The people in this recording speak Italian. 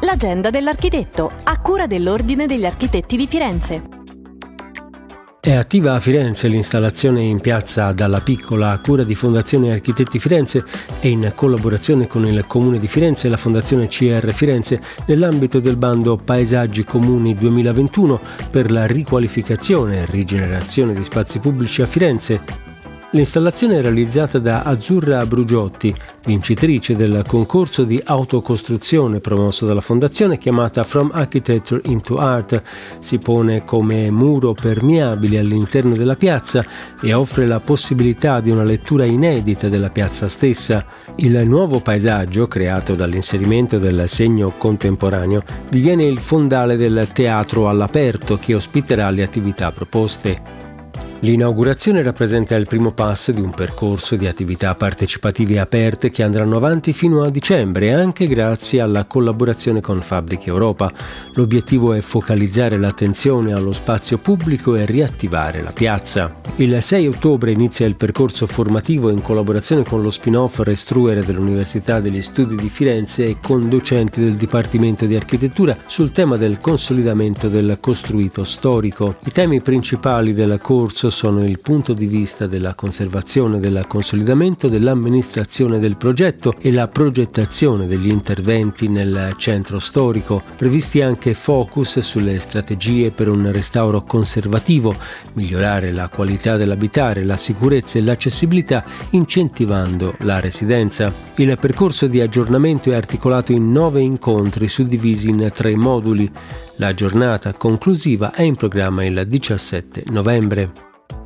L'agenda dell'architetto, a cura dell'Ordine degli Architetti di Firenze. È attiva a Firenze l'installazione in piazza Dalla Piccola a cura di Fondazione Architetti Firenze e in collaborazione con il Comune di Firenze e la Fondazione CR Firenze nell'ambito del bando Paesaggi Comuni 2021 per la riqualificazione e rigenerazione di spazi pubblici a Firenze L'installazione realizzata da Azzurra Brugiotti, vincitrice del concorso di autocostruzione promosso dalla fondazione chiamata From Architecture into Art. Si pone come muro permeabile all'interno della piazza e offre la possibilità di una lettura inedita della piazza stessa. Il nuovo paesaggio, creato dall'inserimento del segno contemporaneo, diviene il fondale del teatro all'aperto che ospiterà le attività proposte. L'inaugurazione rappresenta il primo passo di un percorso di attività partecipative aperte che andranno avanti fino a dicembre, anche grazie alla collaborazione con Fabbriche Europa. L'obiettivo è focalizzare l'attenzione allo spazio pubblico e riattivare la piazza. Il 6 ottobre inizia il percorso formativo in collaborazione con lo spin-off Restruere dell'Università degli Studi di Firenze e con docenti del Dipartimento di Architettura sul tema del consolidamento del costruito storico. I temi principali del corso corso sono il punto di vista della conservazione, del consolidamento, dell'amministrazione del progetto e la progettazione degli interventi nel centro storico, previsti anche focus sulle strategie per un restauro conservativo, migliorare la qualità dell'abitare, la sicurezza e l'accessibilità incentivando la residenza. Il percorso di aggiornamento è articolato in nove incontri suddivisi in tre moduli. La giornata conclusiva è in programma il 17 novembre.